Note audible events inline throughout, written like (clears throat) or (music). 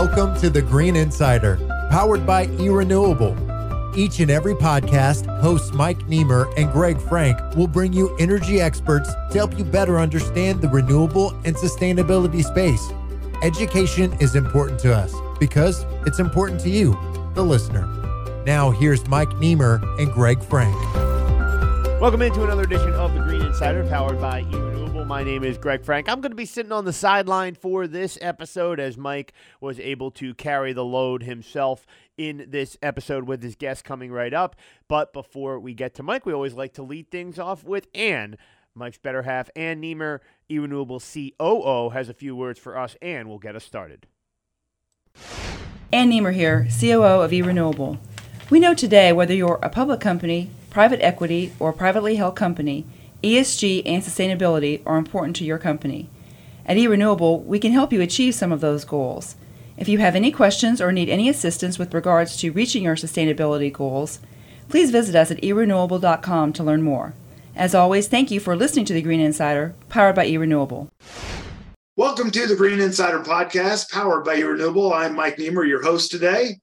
Welcome to the Green Insider, powered by eRenewable. Each and every podcast, hosts Mike Niemer and Greg Frank will bring you energy experts to help you better understand the renewable and sustainability space. Education is important to us because it's important to you, the listener. Now, here's Mike Niemer and Greg Frank. Welcome into another edition of the Green Insider, powered by eRenewable. My name is Greg Frank. I'm going to be sitting on the sideline for this episode as Mike was able to carry the load himself in this episode with his guest coming right up. But before we get to Mike, we always like to lead things off with Ann. Mike's better half, Ann Niemer, eRenewable COO, has a few words for us and will get us started. Ann Niemer here, COO of eRenewable. We know today whether you're a public company, private equity, or privately held company, ESG and sustainability are important to your company. At eRenewable, we can help you achieve some of those goals. If you have any questions or need any assistance with regards to reaching your sustainability goals, please visit us at erenewable.com to learn more. As always, thank you for listening to the Green Insider, powered by eRenewable. Welcome to the Green Insider Podcast, powered by eRenewable. I'm Mike Niemer, your host today.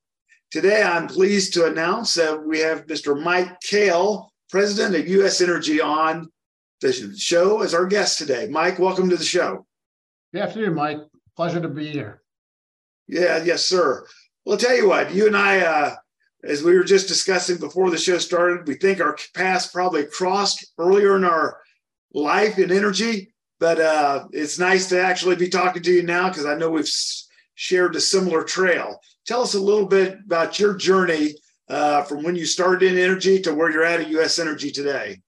Today, I'm pleased to announce that we have Mr. Mike Koel, President of U.S. Energy, on the show as our guest today. Mike, welcome to the show. Good afternoon, Mike. Pleasure to be here. Yeah, yes, sir. Well, I'll tell you what, you and I, uh, as we were just discussing before the show started, we think our paths probably crossed earlier in our life in energy, but uh, it's nice to actually be talking to you now because I know we've shared a similar trail. Tell us a little bit about your journey uh, from when you started in energy to where you're at at U.S. Energy today.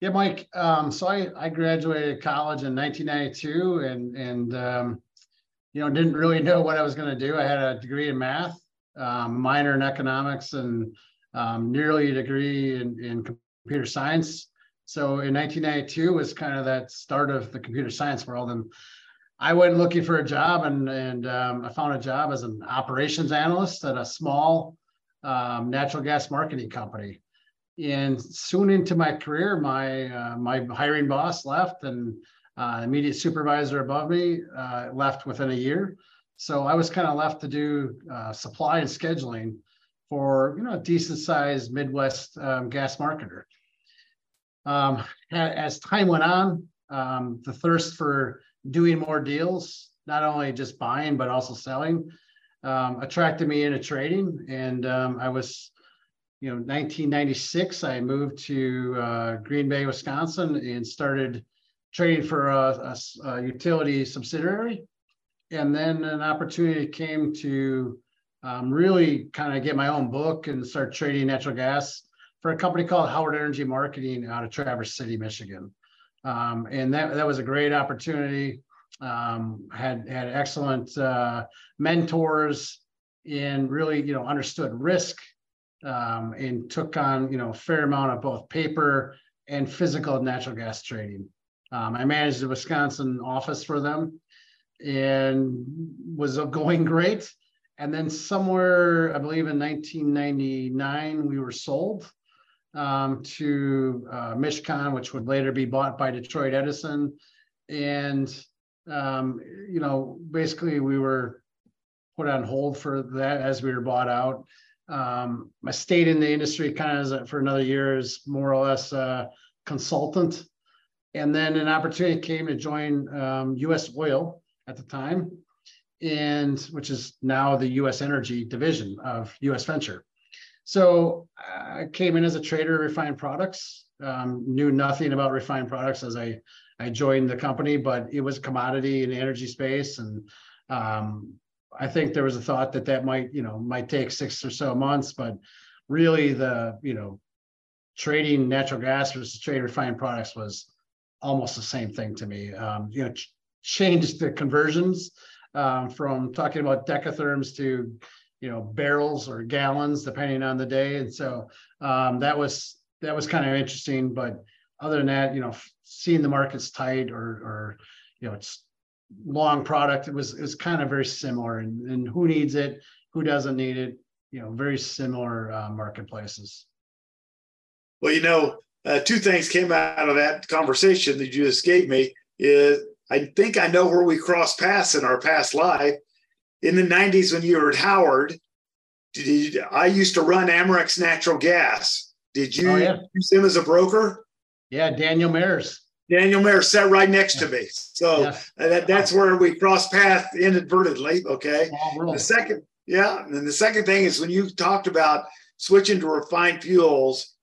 Yeah, Mike. Um, so I, I graduated college in 1992 and, and um, you know, didn't really know what I was going to do. I had a degree in math, um, minor in economics, and um, nearly a degree in, in computer science. So in 1992 was kind of that start of the computer science world. And I went looking for a job and, and um, I found a job as an operations analyst at a small um, natural gas marketing company. And soon into my career, my uh, my hiring boss left, and uh, immediate supervisor above me uh, left within a year. So I was kind of left to do uh, supply and scheduling for you know a decent sized Midwest um, gas marketer. Um, as time went on, um, the thirst for doing more deals, not only just buying but also selling, um, attracted me into trading. And um, I was, you know, 1996. I moved to uh, Green Bay, Wisconsin, and started trading for a, a, a, utility subsidiary. And then an opportunity came to um, really kind of get my own book and start trading natural gas for a company called Howard Energy Marketing out of Traverse City, Michigan. Um, and that, that was a great opportunity. Um, had had excellent uh, mentors and really you know understood risk um, and took on you know a fair amount of both paper and physical natural gas trading. Um, I managed the Wisconsin office for them and was going great. And then somewhere, I believe in 1999, we were sold um, to uh, which would later be bought by Detroit Edison. And, um, you know, basically we were put on hold for that as we were bought out. Um, I stayed in the industry kind of for another year as more or less a consultant. And then an opportunity came to join um, US Oil at the time, and which is now the US Energy division of US Venture. So I came in as a trader of refined products, um, knew nothing about refined products as I, I joined the company, but it was commodity the energy space. And um, I think there was a thought that that might, you know, might take six or so months, but really the, you know, trading natural gas versus trading refined products was almost the same thing to me. Um, you know, ch- changed the conversions um, from talking about decatherms to you know barrels or gallons depending on the day and so um, that was that was kind of interesting but other than that you know seeing the markets tight or or you know it's long product it was it was kind of very similar and, and who needs it who doesn't need it you know very similar uh, marketplaces well you know uh, two things came out of that conversation that you just gave me is i think i know where we crossed paths in our past life in the 90s when you were at Howard, did you, I used to run Amerex Natural Gas. Did you Oh, yeah. use him as a broker? Yeah, Daniel Mayers. Daniel Mayer sat right next to me. So uh, that, that's where we crossed paths inadvertently. Okay. Small world. The second, yeah. And the second thing is when you talked about switching to refined fuels,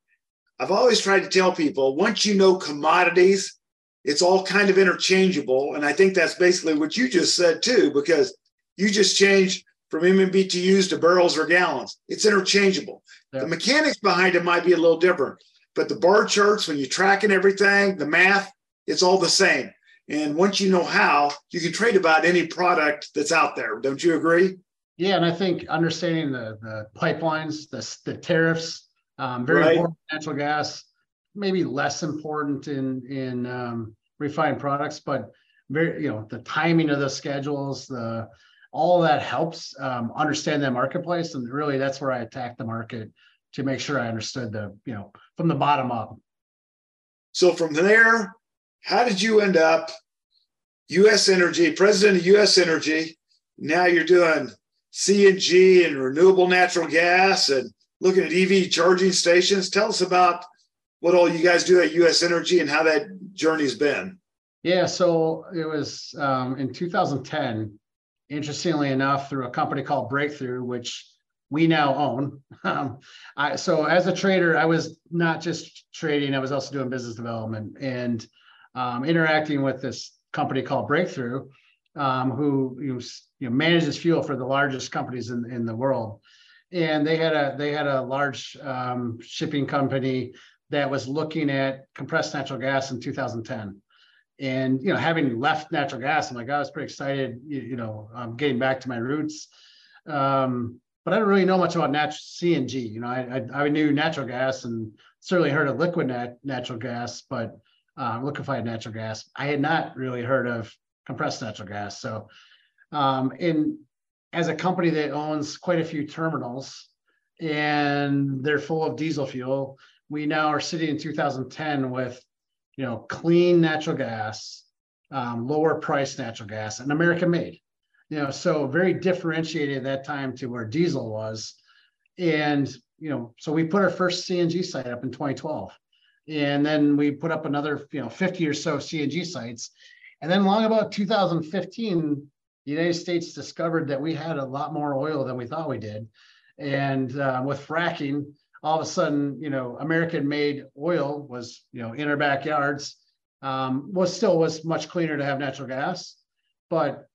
I've always tried to tell people once you know commodities, it's all kind of interchangeable. And I think that's basically what you just said too, because you just changed from MMBTUs to barrels or gallons. It's interchangeable. Yeah. The mechanics behind it might be a little different, but the bar charts, when you're tracking everything, the math, it's all the same. And once you know how, you can trade about any product that's out there. Don't you agree? Yeah, and I think understanding the the pipelines, the the tariffs, um, very Right. important. Natural gas, maybe less important in in um, refined products, but very you know the timing of the schedules, the all that helps um, understand that marketplace, and really that's where I attack the market to make sure I understood the you know from the bottom up. So from there, how did you end up US Energy, president of US Energy? Now you're doing CNG and renewable natural gas and looking at EV charging stations. Tell us about what all you guys do at US Energy and how that journey's been. Yeah, so it was um, in 2010. Interestingly enough, through a company called Breakthrough, which we now own. (laughs) Um, I, so as a trader, I was not just trading; I was also doing business development and um, interacting with this company called Breakthrough, um, who you know, manages fuel for the largest companies in, in the world. And they had a they had a large um, shipping company that was looking at compressed natural gas in 2010 and you know having left natural gas i'm like i was pretty excited you, you know um, getting back to my roots um, but i don't really know much about natural cng you know I, I, I knew natural gas and certainly heard of liquid nat- natural gas but uh, liquefied natural gas i had not really heard of compressed natural gas so um, in as a company that owns quite a few terminals and they're full of diesel fuel we now are sitting in 2010 with you know, clean natural gas, um, lower price natural gas, and American made. You know, so very differentiated at that time to where diesel was. And, you know, so we put our first CNG site up in 2012. And then we put up another, you know, 50 or so CNG sites. And then long about 2015, the United States discovered that we had a lot more oil than we thought we did. And uh, with fracking, all of a sudden, you know, American made oil was, you know, in our backyards, um, was still was much cleaner to have natural gas, but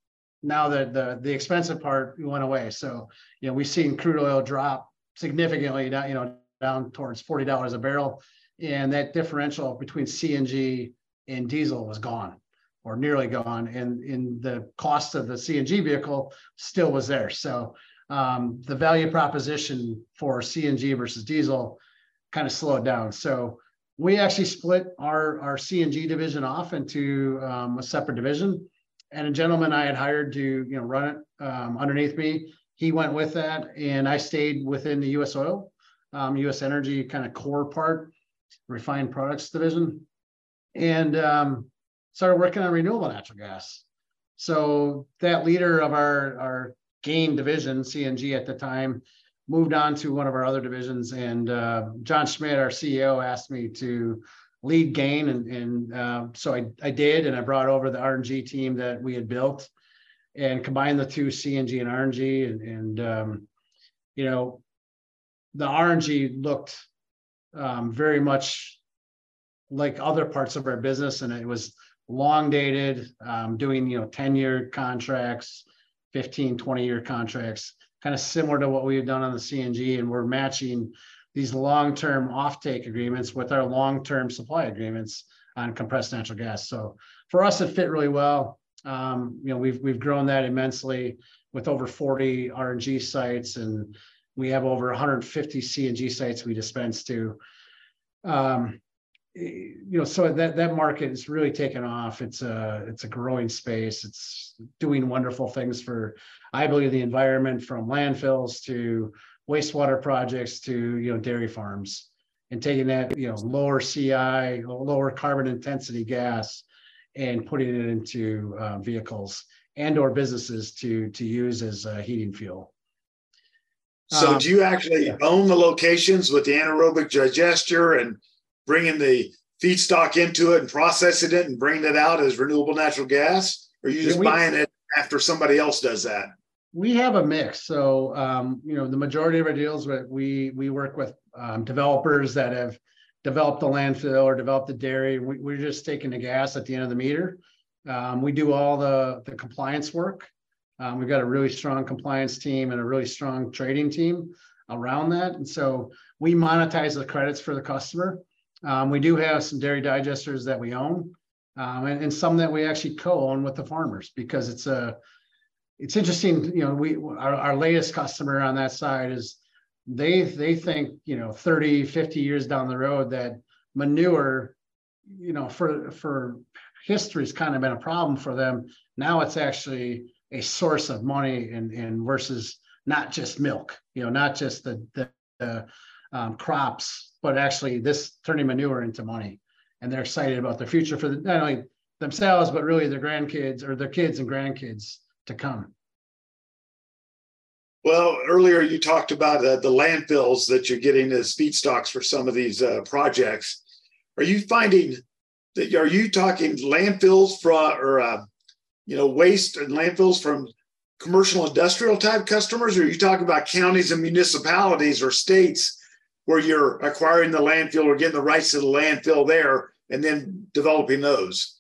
now that the the expensive part went away. So, you know, we've seen crude oil drop significantly down, you know, down towards forty dollars a barrel, and that differential between CNG and diesel was gone or nearly gone, and in the cost of the CNG vehicle still was there. So um, the value proposition for CNG versus diesel kind of slowed down. So we actually split our, our CNG division off into um, a separate division. And a gentleman I had hired to you know run it um, underneath me, he went with that, and I stayed within the U.S. Oil, um, U.S. Energy kind of core part, refined products division, and um, started working on renewable natural gas. So that leader of our our Gain division, CNG at the time, moved on to one of our other divisions. And uh, John Schmidt, our CEO, asked me to lead Gain. And, and uh, so I, I did. And I brought over the RNG team that we had built and combined the two CNG and RNG. And, and um, you know, the RNG looked um, very much like other parts of our business. And it was long dated, um, doing, you know, 10 year contracts 15, 20 year contracts, kind of similar to what we had done on the CNG. And we're matching these long term offtake agreements with our long term supply agreements on compressed natural gas. So for us, it fit really well. Um, you know, we've we've grown that immensely with over 40 RNG sites, and we have over 150 CNG sites we dispense to. Um, you know, so that that market is really taken off. It's a it's a growing space. It's doing wonderful things for, I believe, the environment from landfills to wastewater projects to you know dairy farms, and taking that you know lower CI, lower carbon intensity gas, and putting it into uh, vehicles and or businesses to to use as a heating fuel. So, um, do you actually yeah. own the locations with the anaerobic digester and bringing the feedstock into it and processing it and bringing it out as renewable natural gas? Or are you just we, buying it after somebody else does that? We have a mix. So, um, you know, the majority of our deals, we we work with um, developers that have developed the landfill or developed the dairy. We, are just taking the gas at the end of the meter. Um, we do all the the compliance work. Um, we've got a really strong compliance team and a really strong trading team around that. And so we monetize the credits for the customer. Um, we do have some dairy digesters that we own, um, and, and, some that we actually co-own with the farmers because it's a it's interesting. You know, we our, our latest customer on that side is they they think you know 30, 50 years down the road that manure, you know, for for history's kind of been a problem for them. Now it's actually a source of money and, and versus not just milk, you know, not just the, the, the um, crops, but actually this turning manure into money. And they're excited about the future for the, not only themselves, but really their grandkids or their kids and grandkids to come. Well, earlier you talked about uh, the landfills that you're getting as feedstocks for some of these uh, projects. Are you finding that are you talking landfills from or uh, you know, waste and landfills from commercial industrial type customers, or are you talking about counties and municipalities or states where you're acquiring the landfill or getting the rights to the landfill there and then developing those?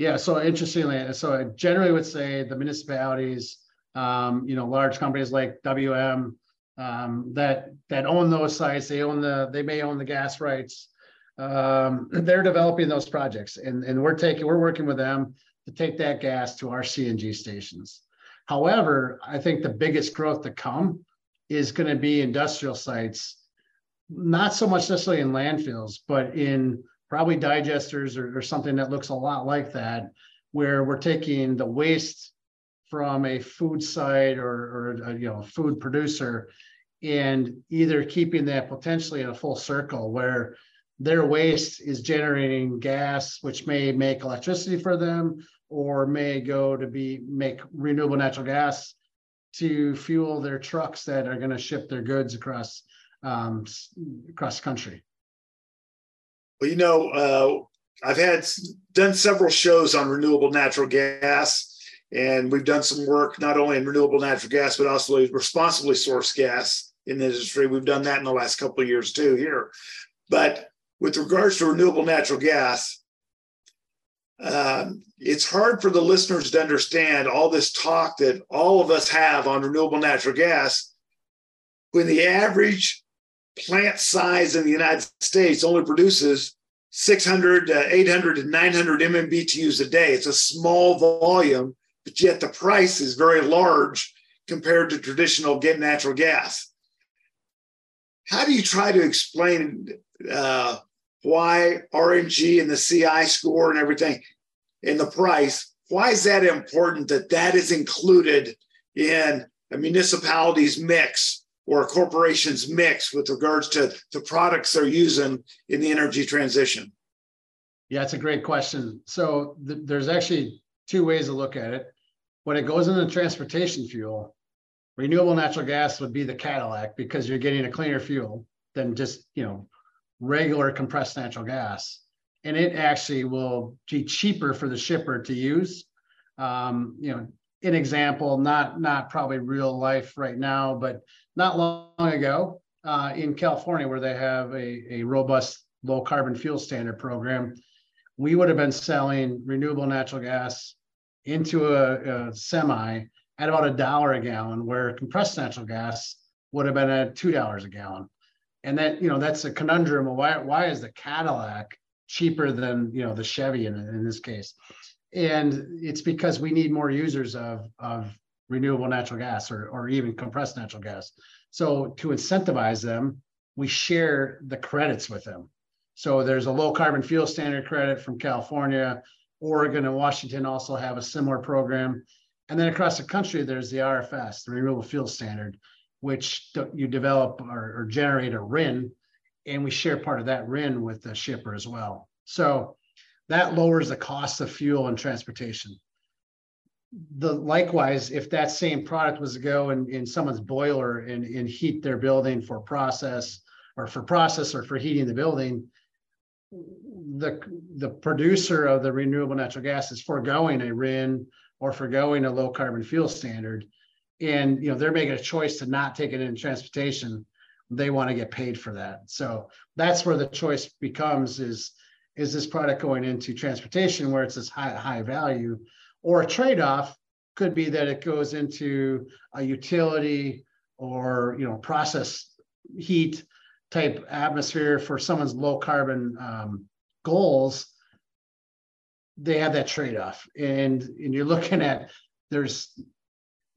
Yeah, so interestingly, so I generally would say the municipalities, um, you know, large companies like WM um, that that own those sites, they own the, they may own the gas rights. Um, (clears throat) they're developing those projects, and and we're taking, we're working with them to take that gas to our CNG stations. However, I think the biggest growth to come is going to be industrial sites, not so much necessarily in landfills, but in probably digesters or, or something that looks a lot like that, where we're taking the waste from a food site or, or a, you know food producer and either keeping that potentially in a full circle where their waste is generating gas, which may make electricity for them or may go to be make renewable natural gas to fuel their trucks that are going to ship their goods across um, across the country. Well, you know, uh, I've had done several shows on renewable natural gas, and we've done some work not only in renewable natural gas but also responsibly sourced gas in the industry. We've done that in the last couple of years too here, but with regards to renewable natural gas, um, it's hard for the listeners to understand all this talk that all of us have on renewable natural gas when the average plant size in the United States only produces 600, uh, 800, and 900 MMBTUs a day. It's a small volume, but yet the price is very large compared to traditional get natural gas. How do you try to explain uh, why RNG and the CI score and everything in the price, why is that important that that is included in a municipality's mix or a corporation's mix with regards to the products they're using in the energy transition? Yeah, it's a great question. So th- there's actually two ways to look at it. When it goes into transportation fuel, renewable natural gas would be the Cadillac because you're getting a cleaner fuel than just, you know, regular compressed natural gas. And it actually will be cheaper for the shipper to use. Um, you know, an example, not not probably real life right now, but not long ago uh, in California, where they have a, a robust low carbon fuel standard program, we would have been selling renewable natural gas into a, a semi at about a dollar a gallon, where compressed natural gas would have been at two dollars a gallon. And that you know that's a conundrum why why is the Cadillac cheaper than you know the Chevy in, in this case, and it's because we need more users of of renewable natural gas or or even compressed natural gas. So to incentivize them, we share the credits with them. So there's a low carbon fuel standard credit from California. Oregon and Washington also have a similar program. And then across the country, there's the RFS, the Renewable Fuel Standard, which you develop or, or generate a RIN, and we share part of that RIN with the shipper as well. So that lowers the cost of fuel and transportation. The likewise, if that same product was to go in, in someone's boiler and, and heat their building for process or for process or for heating the building, the the producer of the renewable natural gas is foregoing a RIN or foregoing a low carbon fuel standard, and you know they're making a choice to not take it in transportation. They want to get paid for that, so that's where the choice becomes: is is this product going into transportation where it's this high high value, or a trade off could be that it goes into a utility or you know process heat type atmosphere for someone's low carbon um, goals. They have that trade-off. And and you're looking at there's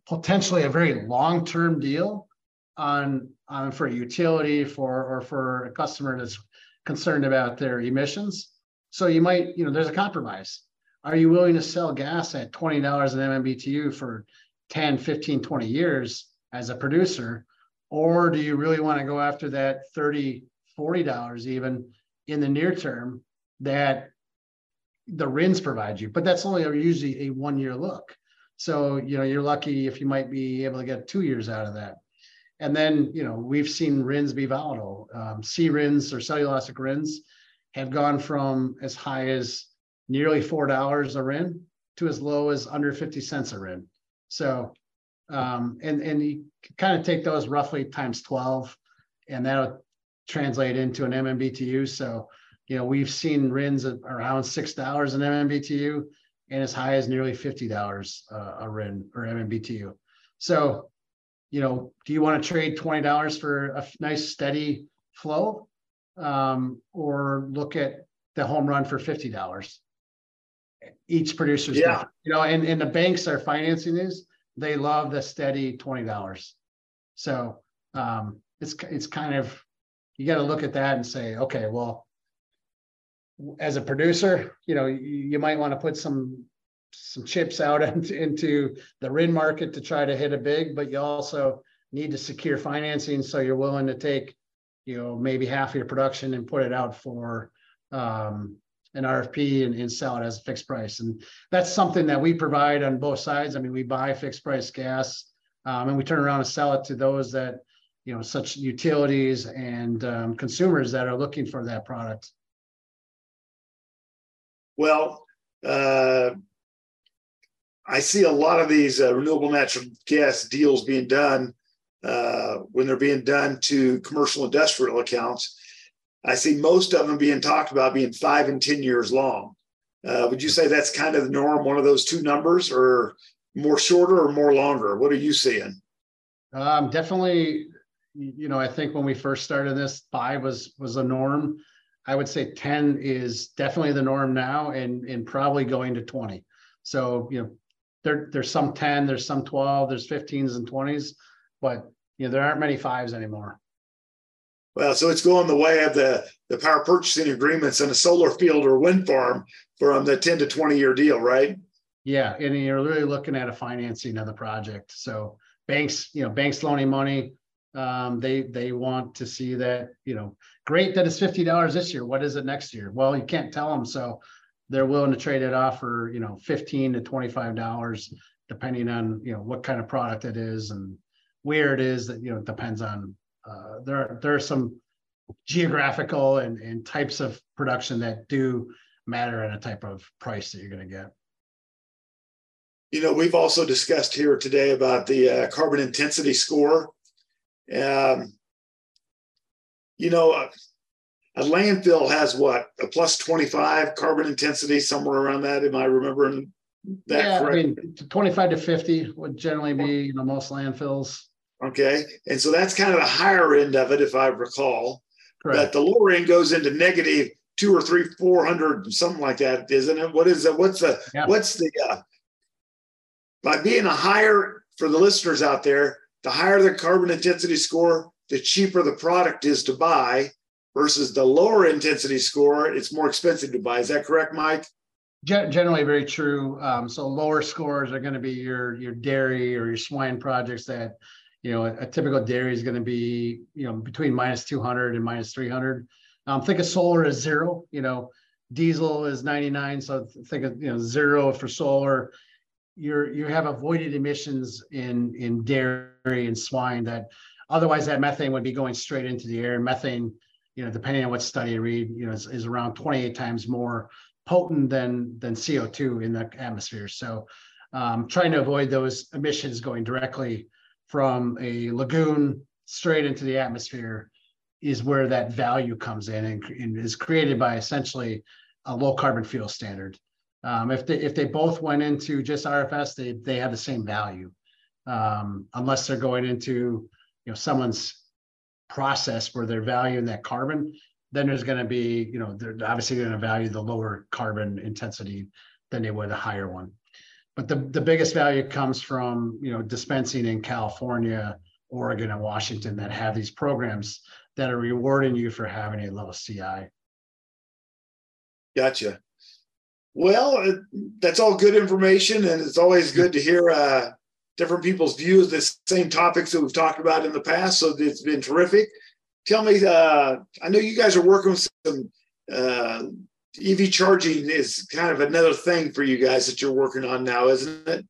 potentially a very long-term deal on on for a utility for or for a customer that's concerned about their emissions. So you might you know there's a compromise are you willing to sell gas at $20 an mmbtu for 10 15 20 years as a producer? Or do you really want to go after that 30 40 dollars even in the near term that the RINs provide you? But that's only usually a one year look. So you know you're lucky if you might be able to get two years out of that. And then you know we've seen RINs be volatile. Um, c RINs or cellulosic RINs have gone from as high as nearly four dollars a RIN to as low as under 50 cents a RIN so um, and and you kind of take those roughly times 12 and that'll translate into an MMBTU. So, you know, we've seen RINs around $6 an MMBTU and as high as nearly $50 uh, a RIN or MMBTU. So, you know, do you want to trade $20 for a nice steady flow um, or look at the home run for $50? Each producer's Yeah. different, you know, and, and the banks are financing these they love the steady twenty dollars. So um, it's it's kind of you got to look at that and say, okay, well, as a producer, you know, you, you might want to put some some chips out (laughs) into, into the RIN market to try to hit a big, but you also need to secure financing so you're willing to take, you know, maybe half of your production and put it out for um, an RFP and, and sell it as a fixed price. And that's something that we provide on both sides. I mean, we buy fixed price gas um, and we turn around and sell it to those that, you know, such utilities and um, consumers that are looking for that product. Well, uh, I see a lot of these uh, renewable natural gas deals being done uh, when they're being done to commercial industrial accounts. I see most of them being talked about being five and 10 years long. Uh, would you say that's kind of the norm, one of those two numbers, or more shorter or more longer? What are you seeing? Um, definitely, you know, I think when we first started this, five was was a norm. I would say 10 is definitely the norm now and, and probably going to 20. So, you know, there, there's some 10, there's some 12, there's 15s and 20s, but you know, there aren't many fives anymore. Well, so it's going the way of the, the power purchasing agreements in a solar field or wind farm from the 10 to 20 year deal, right? Yeah, and you're really looking at a financing of the project. So banks, you know, banks loaning money, um, they they want to see that, you know, great that it's fifty dollars this year. What is it next year? Well, you can't tell them, so they're willing to trade it off for you know fifteen to twenty five dollars, depending on you know what kind of product it is and where it is. That you know depends on uh, there there are some geographical and, and types of production that do matter in a type of price that you're going to get. You know, we've also discussed here today about the uh, carbon intensity score. Um, you know, a, a landfill has what a plus 25 carbon intensity, somewhere around that. Am I remembering that yeah, correct? I mean, 25 to 50 would generally be you know most landfills. Okay. And so that's kind of the higher end of it, if I recall. But the lower end goes into negative two or three, four hundred, something like that, isn't it? What is it? What's the Yeah. what's the uh by being a higher for the listeners out there, the higher the carbon intensity score, the cheaper the product is to buy versus the lower intensity score, it's more expensive to buy. Is that correct, Mike? Generally very true. Um, so lower scores are going to be your your dairy or your swine projects that you know a, a typical dairy is going to be you know between minus 200 and minus 300. Um, think of solar as zero. You know, diesel is 99, so think of you know zero for solar. you're you have avoided emissions in in dairy and swine that otherwise that methane would be going straight into the air. Methane, you know, depending on what study you read, you know, is, is around 28 times more potent than than CO2 in the atmosphere. So um, trying to avoid those emissions going directly from a lagoon straight into the atmosphere is where that value comes in and, and is created by essentially a low carbon fuel standard. Um, if they if they both went into just RFS, they they have the same value, um, unless they're going into you know someone's process where they're valuing that carbon. Then there's going to be you know they're obviously going to value the lower carbon intensity than they would a higher one. But the the biggest value comes from you know dispensing in California, Oregon, and Washington that have these programs that are rewarding you for having a low CI. Gotcha. Well, that's all good information, and it's always good to hear uh, different people's views the same topics that we've talked about in the past. So it's been terrific. Tell me, uh, I know you guys are working with some uh, EV charging is kind of another thing for you guys that you're working on now, isn't it?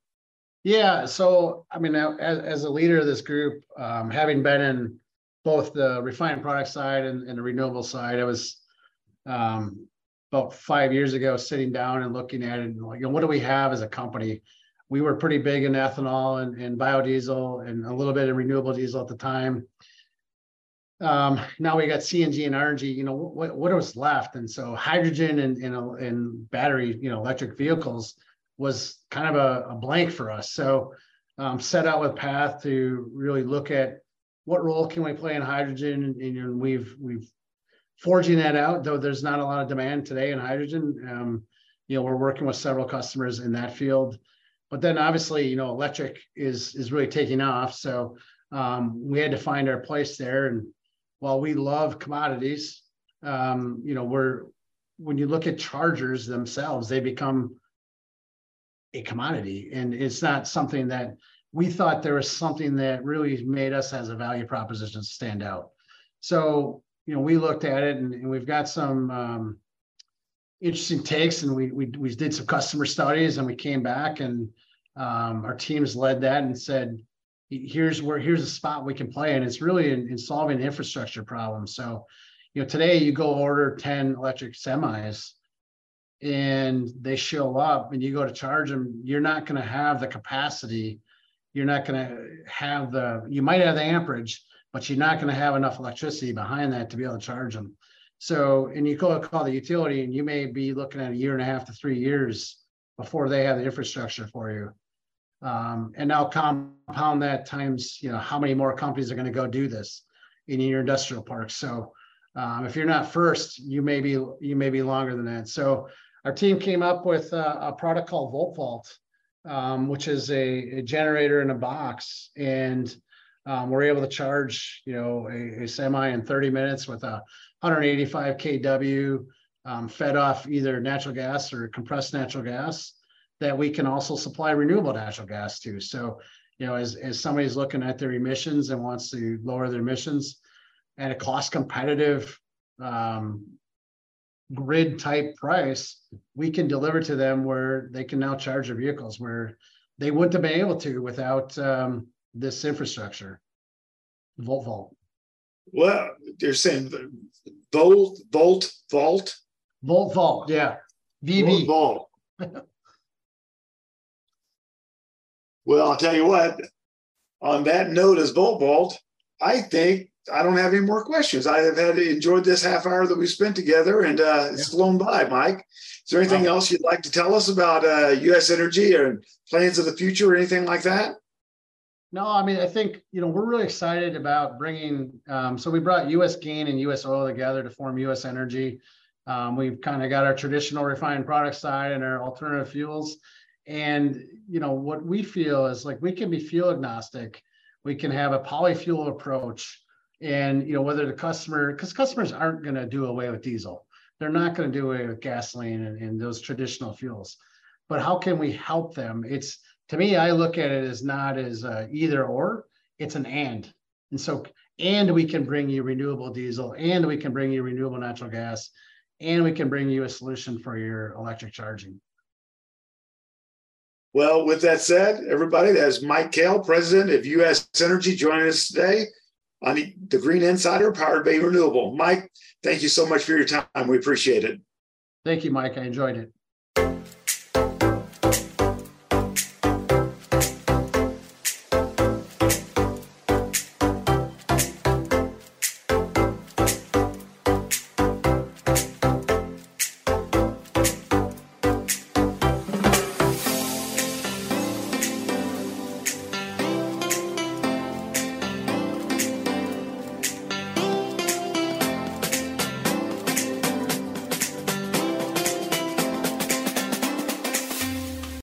Yeah. So, I mean, as, as a leader of this group, um, having been in both the refined product side and, and the renewable side, I was um, about five years ago sitting down and looking at it and like, you know, what do we have as a company? We were pretty big in ethanol and, and biodiesel and a little bit of renewable diesel at the time. Um, now we got CNG and RNG, you know, what, what was left? And so hydrogen and, and, and battery, you know, electric vehicles was kind of a, a blank for us. So um, set out with Path to really look at what role can we play in hydrogen and, and we've we've forging that out, though there's not a lot of demand today in hydrogen. Um, you know, we're working with several customers in that field. But then obviously, you know, electric is is really taking off. So um, we had to find our place there. And while we love commodities, um, you know, we're when you look at chargers themselves, they become a commodity. And it's not something that we thought there was something that really made us as a value proposition stand out. So you know, we looked at it and, and we've got some um, interesting takes and we, we, we did some customer studies and we came back and um, our teams led that and said, here's where, here's a spot we can play. And it's really in, in solving infrastructure problems. So, you know, today you go order 10 electric semis and they show up and you go to charge them, you're not going to have the capacity. You're not going to have the, you might have the amperage, but you're not going to have enough electricity behind that to be able to charge them. So, and you go call the utility, and you may be looking at a year and a half to three years before they have the infrastructure for you. Um, and now compound that times, you know, how many more companies are going to go do this in your industrial parks. So, um, if you're not first, you may be you may be longer than that. So, our team came up with a, a product called Volt Vault, um, which is a, a generator in a box, and um, we're able to charge, you know, a, a, semi in 30 minutes with a 185 kW um, fed off either natural gas or compressed natural gas that we can also supply renewable natural gas to. So, you know, as, as somebody's looking at their emissions and wants to lower their emissions at a cost competitive um, grid type price, we can deliver to them where they can now charge their vehicles where they wouldn't have been able to without um, this infrastructure. Volt Vault. Well, they're saying Volt, Volt, Vault. Volt Vault, yeah. VV. Vault. (laughs) well, I'll tell you what, on that note as Vault, I think I don't have any more questions. I have had enjoyed this half hour that we spent together, and uh, it's flown by. Mike, is there anything else you'd like to tell us about uh, U.S. Energy or plans of the future or anything like that? No, I mean, I think, you know, we're really excited about bringing, um, so we brought US Gain and US Oil together to form US Energy. Um, we've kind of got our traditional refined product side and our alternative fuels. And, you know, what we feel is like we can be fuel agnostic. We can have a polyfuel approach. And, you know, whether the customer, because customers aren't going to do away with diesel, they're not going to do away with gasoline and, and those traditional fuels. But how can we help them? It's, to me, I look at it as not as either or, it's an and. And so, and we can bring you renewable diesel, and we can bring you renewable natural gas, and we can bring you a solution for your electric charging. Well, with that said, everybody, that's Mike Koel, president of U.S. Energy, joining us today on the, Green Insider powered by Renewable. Mike, thank you so much for your time. We appreciate it. Thank you, Mike. I enjoyed it.